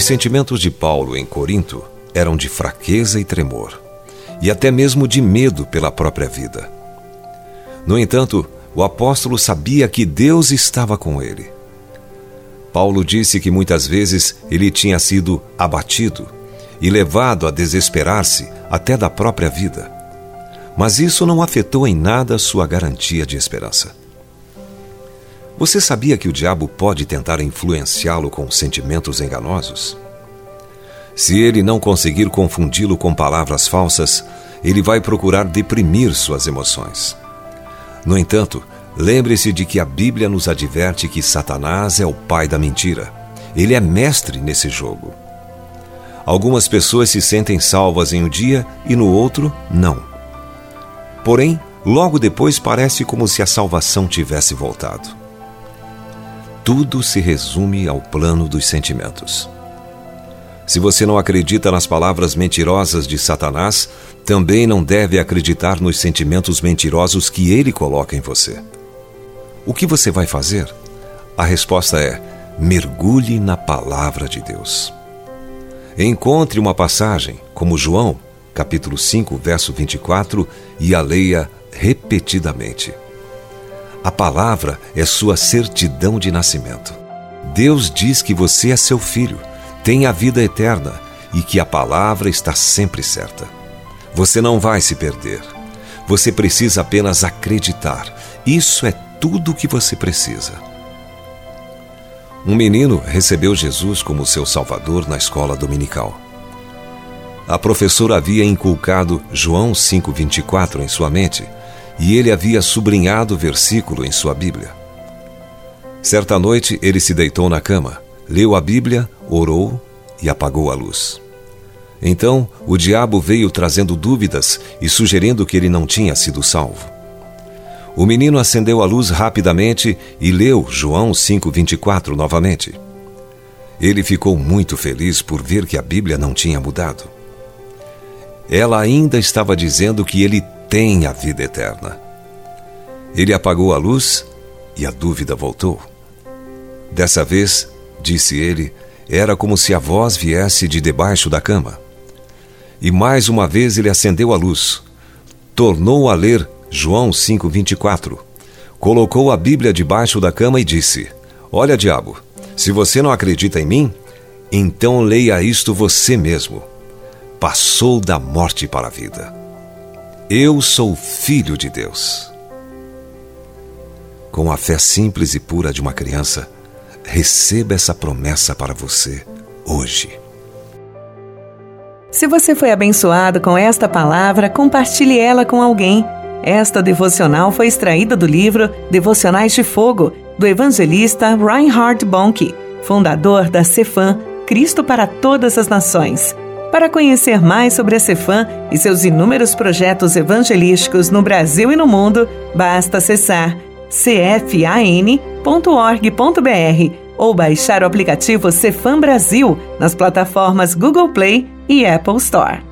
Os sentimentos de Paulo em Corinto eram de fraqueza e tremor, e até mesmo de medo pela própria vida. No entanto, o apóstolo sabia que Deus estava com ele. Paulo disse que muitas vezes ele tinha sido abatido e levado a desesperar-se até da própria vida. Mas isso não afetou em nada sua garantia de esperança. Você sabia que o diabo pode tentar influenciá-lo com sentimentos enganosos? Se ele não conseguir confundi-lo com palavras falsas, ele vai procurar deprimir suas emoções. No entanto, lembre-se de que a Bíblia nos adverte que Satanás é o pai da mentira. Ele é mestre nesse jogo. Algumas pessoas se sentem salvas em um dia e no outro, não. Porém, logo depois parece como se a salvação tivesse voltado tudo se resume ao plano dos sentimentos. Se você não acredita nas palavras mentirosas de Satanás, também não deve acreditar nos sentimentos mentirosos que ele coloca em você. O que você vai fazer? A resposta é: mergulhe na palavra de Deus. Encontre uma passagem, como João, capítulo 5, verso 24, e a leia repetidamente. A palavra é sua certidão de nascimento. Deus diz que você é seu filho, tem a vida eterna e que a palavra está sempre certa. Você não vai se perder. Você precisa apenas acreditar. Isso é tudo o que você precisa. Um menino recebeu Jesus como seu salvador na escola dominical. A professora havia inculcado João 5,24 em sua mente e ele havia sublinhado o versículo em sua Bíblia. Certa noite ele se deitou na cama, leu a Bíblia, orou e apagou a luz. Então o diabo veio trazendo dúvidas e sugerindo que ele não tinha sido salvo. O menino acendeu a luz rapidamente e leu João 5,24 novamente. Ele ficou muito feliz por ver que a Bíblia não tinha mudado. Ela ainda estava dizendo que ele tem a vida eterna. Ele apagou a luz e a dúvida voltou. Dessa vez, disse ele, era como se a voz viesse de debaixo da cama. E mais uma vez ele acendeu a luz. Tornou a ler João 5:24. Colocou a Bíblia debaixo da cama e disse: Olha, diabo, se você não acredita em mim, então leia isto você mesmo. Passou da morte para a vida. Eu sou filho de Deus. Com a fé simples e pura de uma criança, receba essa promessa para você hoje. Se você foi abençoado com esta palavra, compartilhe ela com alguém. Esta devocional foi extraída do livro Devocionais de Fogo, do evangelista Reinhard Bonnke, fundador da Cefam Cristo para Todas as Nações. Para conhecer mais sobre a Cefam e seus inúmeros projetos evangelísticos no Brasil e no mundo, basta acessar cfan.org.br ou baixar o aplicativo Cefam Brasil nas plataformas Google Play e Apple Store.